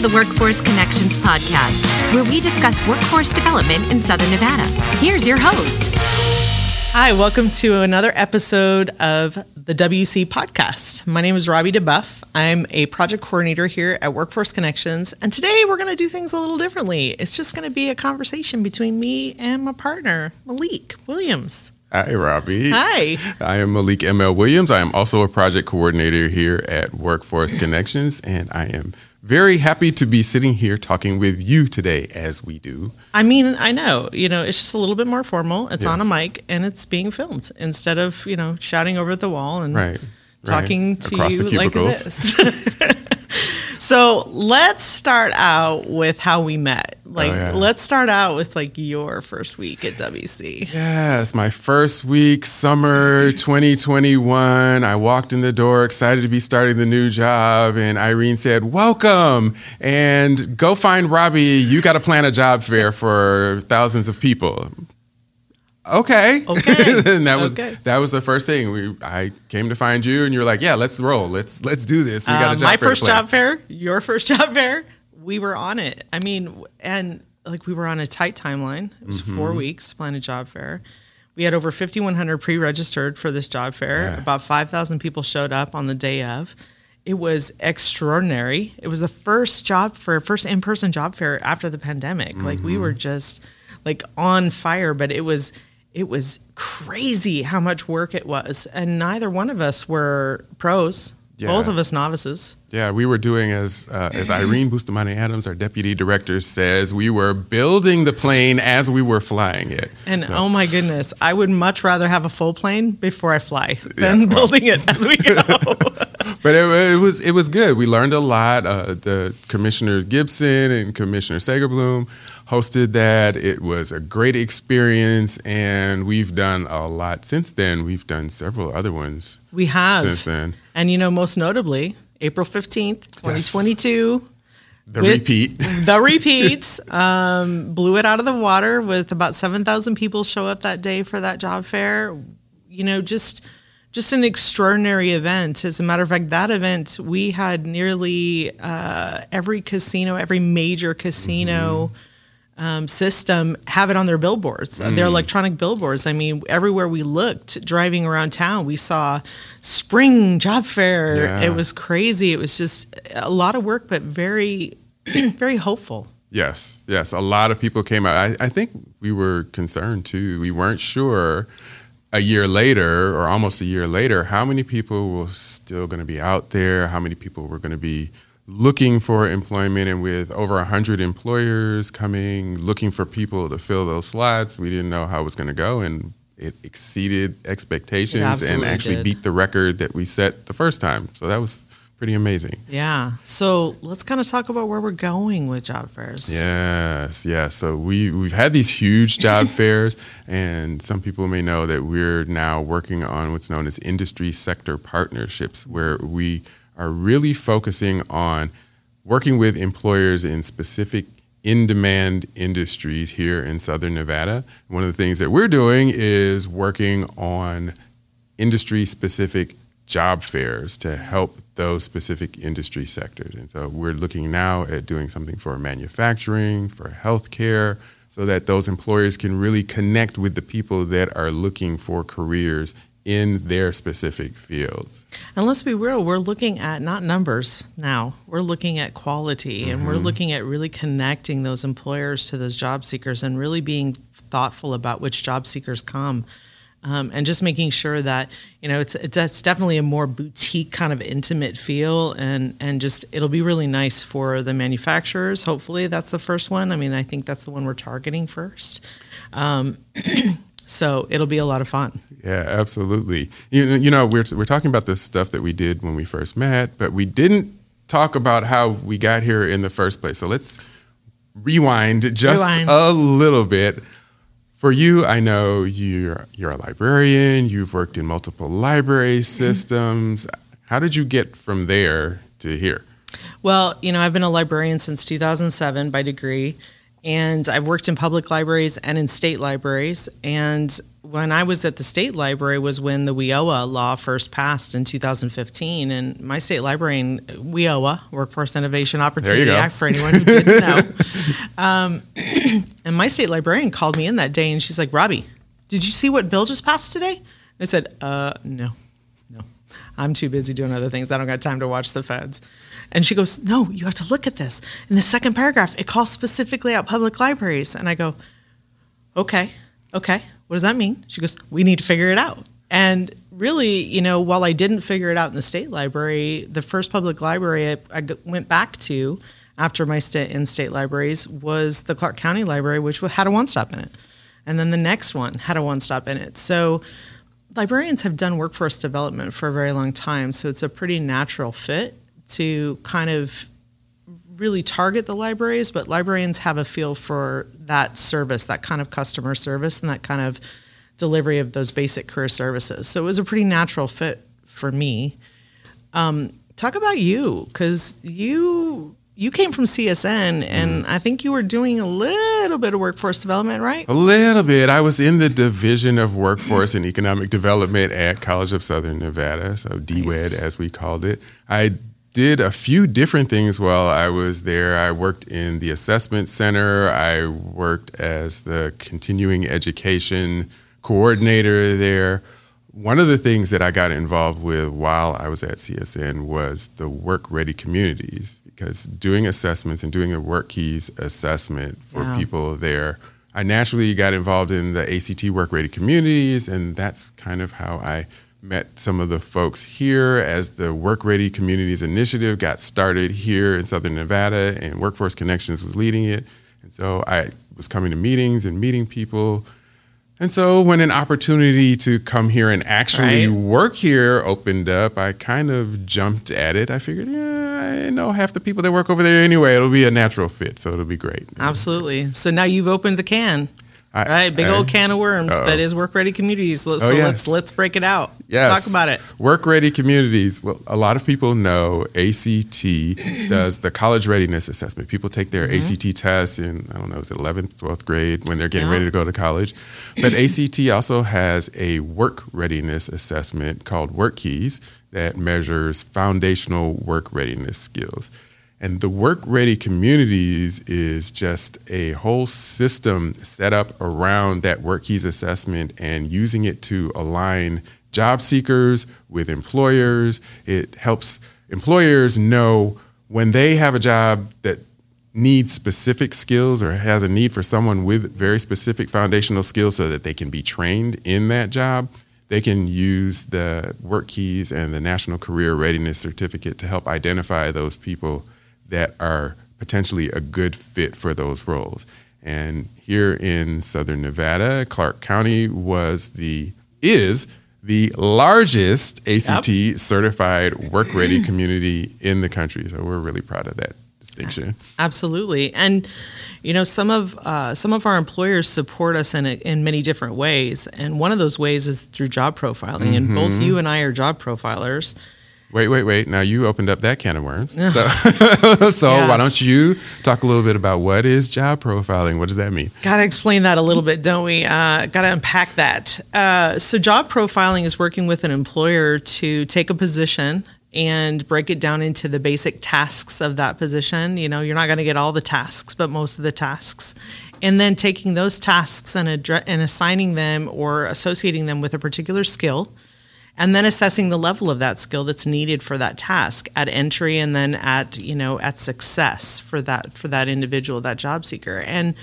to the Workforce Connections podcast, where we discuss workforce development in Southern Nevada. Here's your host. Hi, welcome to another episode of the WC podcast. My name is Robbie DeBuff. I'm a project coordinator here at Workforce Connections, and today we're going to do things a little differently. It's just going to be a conversation between me and my partner, Malik Williams. Hi, Robbie. Hi. I am Malik ML Williams. I am also a project coordinator here at Workforce Connections, and I am very happy to be sitting here talking with you today as we do. I mean, I know, you know, it's just a little bit more formal. It's Yes. on a mic and it's being filmed instead of, you know, shouting over the wall and Right. talking right. to Across you like this. so let's start out with how we met. Oh, like, Oh, yeah. let's start out with like your first week at WC. Yes, my first week, summer 2021. I walked in the door excited to be starting the new job, and Irene said, Welcome, and go find Robbie. You got to plan a job fair for thousands of people. Okay. Okay. and that was Okay. that was the first thing. We I came to find you, and you were like, "Yeah, let's roll. Let's let's do this. We got Uh, a job my fair first plan." job fair, your first job fair, we were on it. I mean, and like we were on a tight timeline. It was Mm-hmm. four weeks to plan a job fair. We had over 5,100 pre registered for this job fair. Yeah. About 5,000 people showed up on the day of. It was extraordinary. It was the first job fair, first in person job fair after the pandemic. Like we Mm-hmm. were just like on fire, but it was it was crazy how much work it was. And neither one of us were pros. Both of us novices. Yeah, we were doing as uh, as Irene Bustamante Adams, our deputy director, says, we were building the plane as we were flying it. And oh my goodness, I would much rather have a full plane before I fly than Yeah, well. building it as we go. But it, it was it was good. We learned a lot. Uh, the Commissioner Gibson and Commissioner Segerblom hosted that. It was a great experience, and we've done a lot since then. We've done several other ones we have. since then. And you know, most notably, April 15th, 2022, The With- repeat. the repeats um, blew it out of the water with about 7,000 people show up that day for that job fair. You know, just just an extraordinary event. As a matter of fact, that event we had nearly uh, every casino, every major casino. Um, system have it on their billboards, uh, their electronic billboards. I mean, everywhere we looked, driving around town, we saw spring job fair. Yeah. It was crazy. It was just a lot of work, but very, very hopeful. Yes, yes. A lot of people came out. I, I think we were concerned too. We weren't sure a year later or almost a year later how many people were still going to be out there, how many people were going to be looking for employment. And with over 100 employers coming, looking for people to fill those slots, we didn't know how it was going to go. And it exceeded expectations and actually did. beat the record that we set the first time. So that was pretty amazing. Yeah. So let's kind of talk about where we're going with job fairs. Yes, yes. So we we've had these huge job fairs, and some people may know that we're now working on what's known as industry sector partnerships, where we are really focusing on working with employers in specific in-demand industries here in Southern Nevada. One of the things that we're doing is working on industry-specific job fairs to help those specific industry sectors. And so we're looking now at doing something for manufacturing, for healthcare, so that those employers can really connect with the people that are looking for careers in their specific fields. And let's be real, we're looking at not numbers now. We're looking at quality and we're looking at really connecting those employers to those job seekers and really being thoughtful about which job seekers come. Um, and just making sure that you know it's it's that's definitely a more boutique kind of intimate feel and and just it'll be really nice for the manufacturers hopefully that's the first one i mean i think that's the one we're targeting first um, so it'll be a lot of fun Yeah, absolutely. You know, you know, we're we're talking about this stuff that we did when we first met, but we didn't talk about how we got here in the first place. So let's rewind just Rewind. a little bit. For you, I know you're you're a librarian. You've worked in multiple library mm-hmm. systems. How did you get from there to here? Well, you know, I've been a librarian since 2007 by degree, and I've worked in public libraries and in state libraries. And when I was at the state library was when the WIOA law first passed in 2015, and my state librarian, WIOA, Workforce Innovation Opportunity. Act, for anyone who didn't know, um, and my state librarian called me in that day, and she's like, "Robbie, did you see what bill just passed today?" I said, "Uh, no, I'm too busy doing other things. I don't got time to watch the feds." And she goes, "No, you have to look at this. In the second paragraph, it calls specifically out public libraries." And I go, "Okay, okay, what does that mean?" She goes, "We need to figure it out." And really, you know, while I didn't figure it out in the state library, the first public library I went back to after my stint in state libraries was the Clark County Library, which had a one stop in it. And then the next one had a one stop in it. So librarians have done workforce development for a very long time. So it's a pretty natural fit to kind of really target the libraries, but librarians have a feel for that service, that kind of customer service, and that kind of delivery of those basic career services. So it was a pretty natural fit for me. Um, talk about you, because you you came from CSN, mm-hmm. and I think you were doing a little bit of workforce development, right? A little bit. I was in the Division of Workforce and Economic Development at College of Southern Nevada, so DWED Nice. as we called it. I did a few different things while I was there. I worked in the assessment center. I worked as the continuing education coordinator there. One of the things that I got involved with while I was at CSN was the work ready communities because doing assessments and doing a work keys assessment for Wow. people there, I naturally got involved in the ACT work ready communities, and that's kind of how I met some of the folks here as the Work Ready Communities Initiative got started here in Southern Nevada, and Workforce Connections was leading it. And so I was coming to meetings and meeting people. And so when an opportunity to come here and actually Right. work here opened up, I kind of jumped at it. I figured, yeah, I know half the people that work over there anyway. It'll be a natural fit, so it'll be great. Absolutely. So now you've opened the can, I- right? Big I- old can of worms Uh-oh. that is work ready communities. Oh, so Oh, yes. let's let's break it out. Yes. Talk about it. Work ready communities. Well, a lot of people know ACT does the college readiness assessment. People take their mm-hmm. ACT test in, I don't know, is it 11th, 12th grade when they're getting Yeah. ready to go to college. But ACT also has a work readiness assessment called Work Keys that measures foundational work readiness skills. And the work ready communities is just a whole system set up around that work keys assessment and using it to align job seekers with employers. It helps employers know when they have a job that needs specific skills or has a need for someone with very specific foundational skills so that they can be trained in that job they can use the work keys and the national career readiness certificate to help identify those people that are potentially a good fit for those roles and here in southern nevada clark county was the is the largest act certified work ready community in the country so we're really proud of that distinction Absolutely, and you know some of uh, some of our employers support us in a, in many different ways, and one of those ways is through job profiling. And both Mm-hmm. you and I are job profilers. Wait, wait, wait. Now you opened up that can of worms. So, so why don't you talk a little bit about what is job profiling? What does that mean? Got to explain that a little bit, don't we? Uh, Got to unpack that. Uh, so, job profiling is working with an employer to take a position and break it down into the basic tasks of that position. You know, you're not going to get all the tasks, but most of the tasks. And then taking those tasks and, addre- and assigning them or associating them with a particular skill and then assessing the level of that skill that's needed for that task at entry and then at you know at success for that for that individual that job seeker. And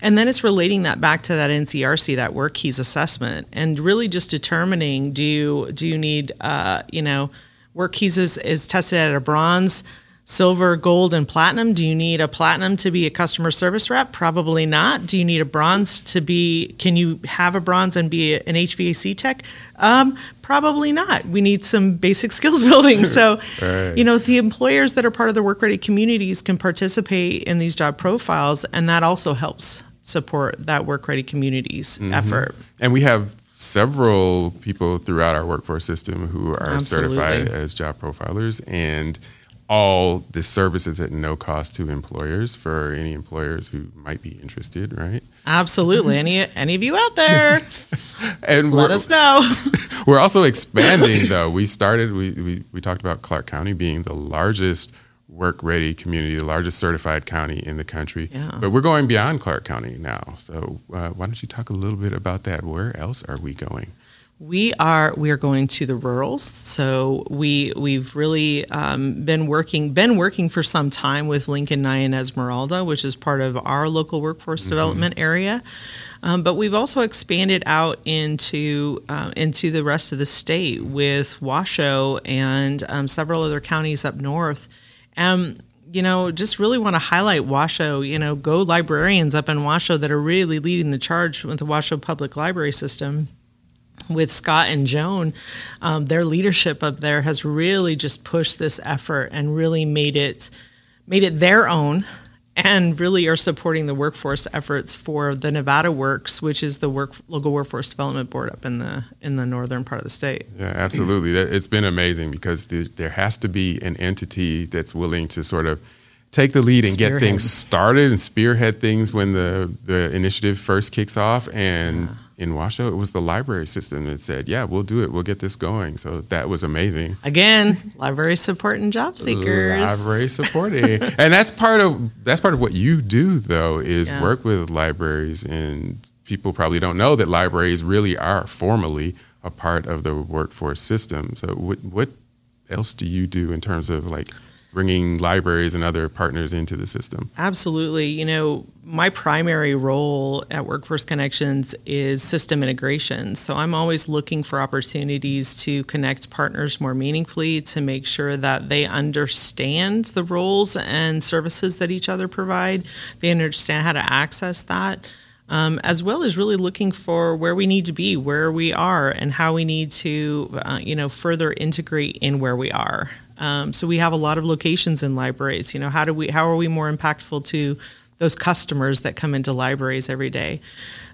and then it's relating that back to that NCRC that work keys assessment and really just determining do you do you need uh, you know work keys is, is tested at a bronze silver gold and platinum. Do you need a platinum to be a customer service rep? Probably not. Do you need a bronze to be can you have a bronze and be an hvac tech? Um, probably not. We need some basic skills building. So Right. you know the employers that are part of the work ready communities can participate in these job profiles and that also helps support that work ready communities effort. And we have several people throughout our workforce system who are Absolutely. certified as job profilers and all the services at no cost to employers for any employers who might be interested, right? absolutely any any of you out there and Let us know. We're also expanding, though. We started, we, we, we talked about Clark County being the largest work ready community, the largest certified county in the country. Yeah. But we're going beyond Clark County now. So uh, why don't you talk a little bit about that? Where else are we going? We are we are going to the rurals. So we we've really um, been working been working for some time with Lincoln Nye and Esmeralda, which is part of our local workforce development area. Um, but we've also expanded out into uh, into the rest of the state with Washoe and um, several other counties up north. Um, you know, just really want to highlight Washoe. You know, go librarians up in Washoe that are really leading the charge with the Washoe Public Library System with Scott and Joan, um, their leadership up there has really just pushed this effort and really made it made it their own, and really are supporting the workforce efforts for the Nevada Works, which is the work local workforce development board up in the in the northern part of the state. Yeah, absolutely. It's been amazing because the, there has to be an entity that's willing to sort of take the lead and get things started and spearhead things when the, the initiative first kicks off. And in Washoe, it was the library system that said, yeah, we'll do it. We'll get this going. So that was amazing. Again, library support and job seekers. Library supporting, and that's part of that's part of what you do though is Yeah. work with libraries, and people probably don't know that libraries really are formally a part of the workforce system. So what what else do you do in terms of like bringing libraries and other partners into the system? Absolutely. You know, my primary role at Workforce Connections is system integration. So I'm always looking for opportunities to connect partners more meaningfully to make sure that they understand the roles and services that each other provide. They understand how to access that. Um, as well as really looking for where we need to be, where we are, and how we need to, uh, you know, further integrate in where we are. Um, so we have a lot of locations in libraries. You know, how do we, how are we more impactful to those customers that come into libraries every day?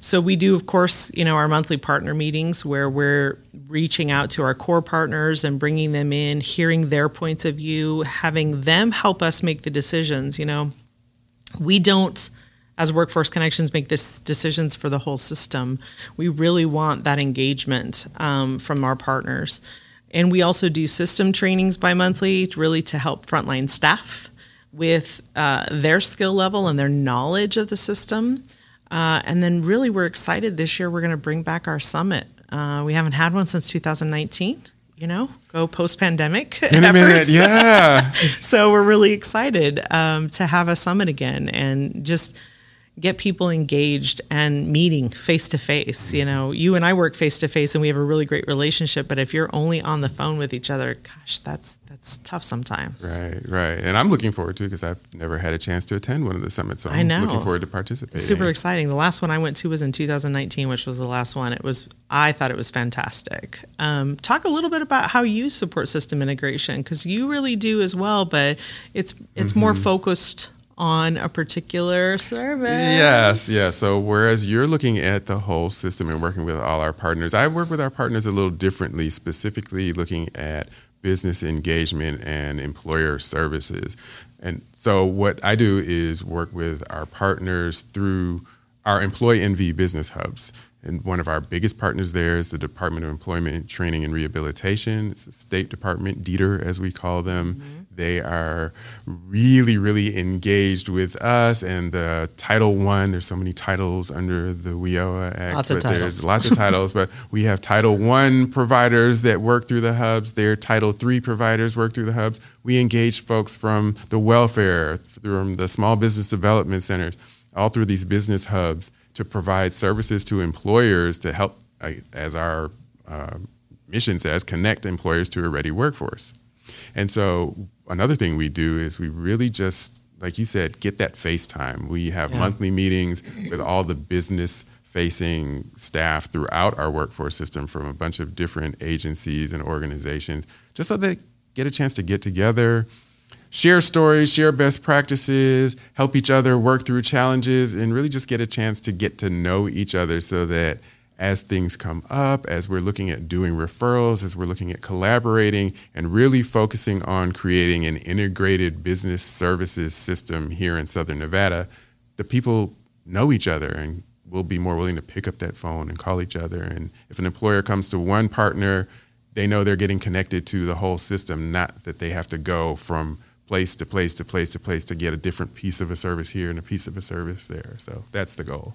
So we do, of course, you know, our monthly partner meetings where we're reaching out to our core partners and bringing them in, hearing their points of view, having them help us make the decisions. You know, we don't as workforce connections make this decisions for the whole system we really want that engagement um, from our partners. And we also do system trainings bi-monthly really to help frontline staff with uh, their skill level and their knowledge of the system. Uh, and then really we're excited this year we're going to bring back our summit. Uh, we haven't had one since 2019 you know go post-pandemic In a minute, yeah. so we're really excited um, to have a summit again and just get people engaged and meeting face to face. You know, you and I work face to face, and we have a really great relationship. But if you're only on the phone with each other, gosh, that's that's tough sometimes. Right, right. And I'm looking forward to it because I've never had a chance to attend one of the summits. So I I'm know. looking forward to participating. Super exciting. The last one I went to was in 2019, which was the last one. It was I thought it was fantastic. Um, talk a little bit about how you support system integration because you really do as well, but it's it's more focused on a particular service. Yes, yes. So whereas you're looking at the whole system and working with all our partners, I work with our partners a little differently, specifically looking at business engagement and employer services. And so what I do is work with our partners through our EmployNV business hubs. And one of our biggest partners there is the Department of Employment, Training, and Rehabilitation. It's a state department, DETR, as we call them. Mm-hmm. They are really, really engaged with us and the Title One. There's so many titles under the WIOA Act. Lots of but titles. There's lots of titles, but we have Title One providers that work through the hubs. Their Title Three providers work through the hubs. We engage folks from the welfare, from the small business development centers, all through these business hubs to provide services to employers to help, as our uh, mission says, connect employers to a ready workforce. And so another thing we do is we really just, like you said, get that face time. We have Yeah. monthly meetings with all the business facing staff throughout our workforce system from a bunch of different agencies and organizations, just so they get a chance to get together, share stories, share best practices, help each other work through challenges, and really just get a chance to get to know each other so that as things come up, as we're looking at doing referrals, as we're looking at collaborating, and really focusing on creating an integrated business services system here in Southern Nevada, the people know each other and we'll be more willing to pick up that phone and call each other. And if an employer comes to one partner, they know they're getting connected to the whole system, not that they have to go from place to place to place to place to get a different piece of a service here and a piece of a service there. So that's the goal.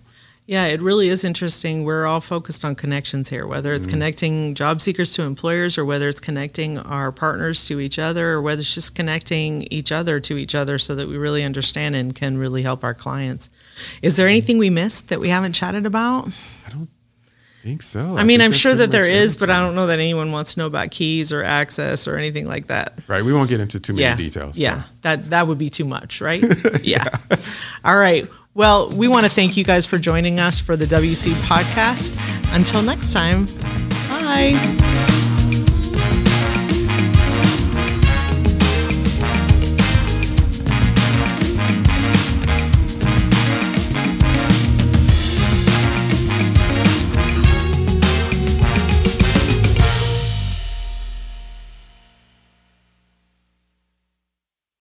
Yeah, it really is interesting. We're all focused on connections here, whether it's mm connecting job seekers to employers or whether it's connecting our partners to each other or whether it's just connecting each other to each other so that we really understand and can really help our clients. Is there anything we missed that we haven't chatted about? I don't think so. I, I mean, I'm sure that there is, but I don't know that anyone wants to know about keys or access or anything like that. Right. We won't get into too many yeah. details. Yeah. So. That that would be too much, right? yeah. yeah. All right. Well, we want to thank you guys for joining us for the WC podcast. Until next time, bye.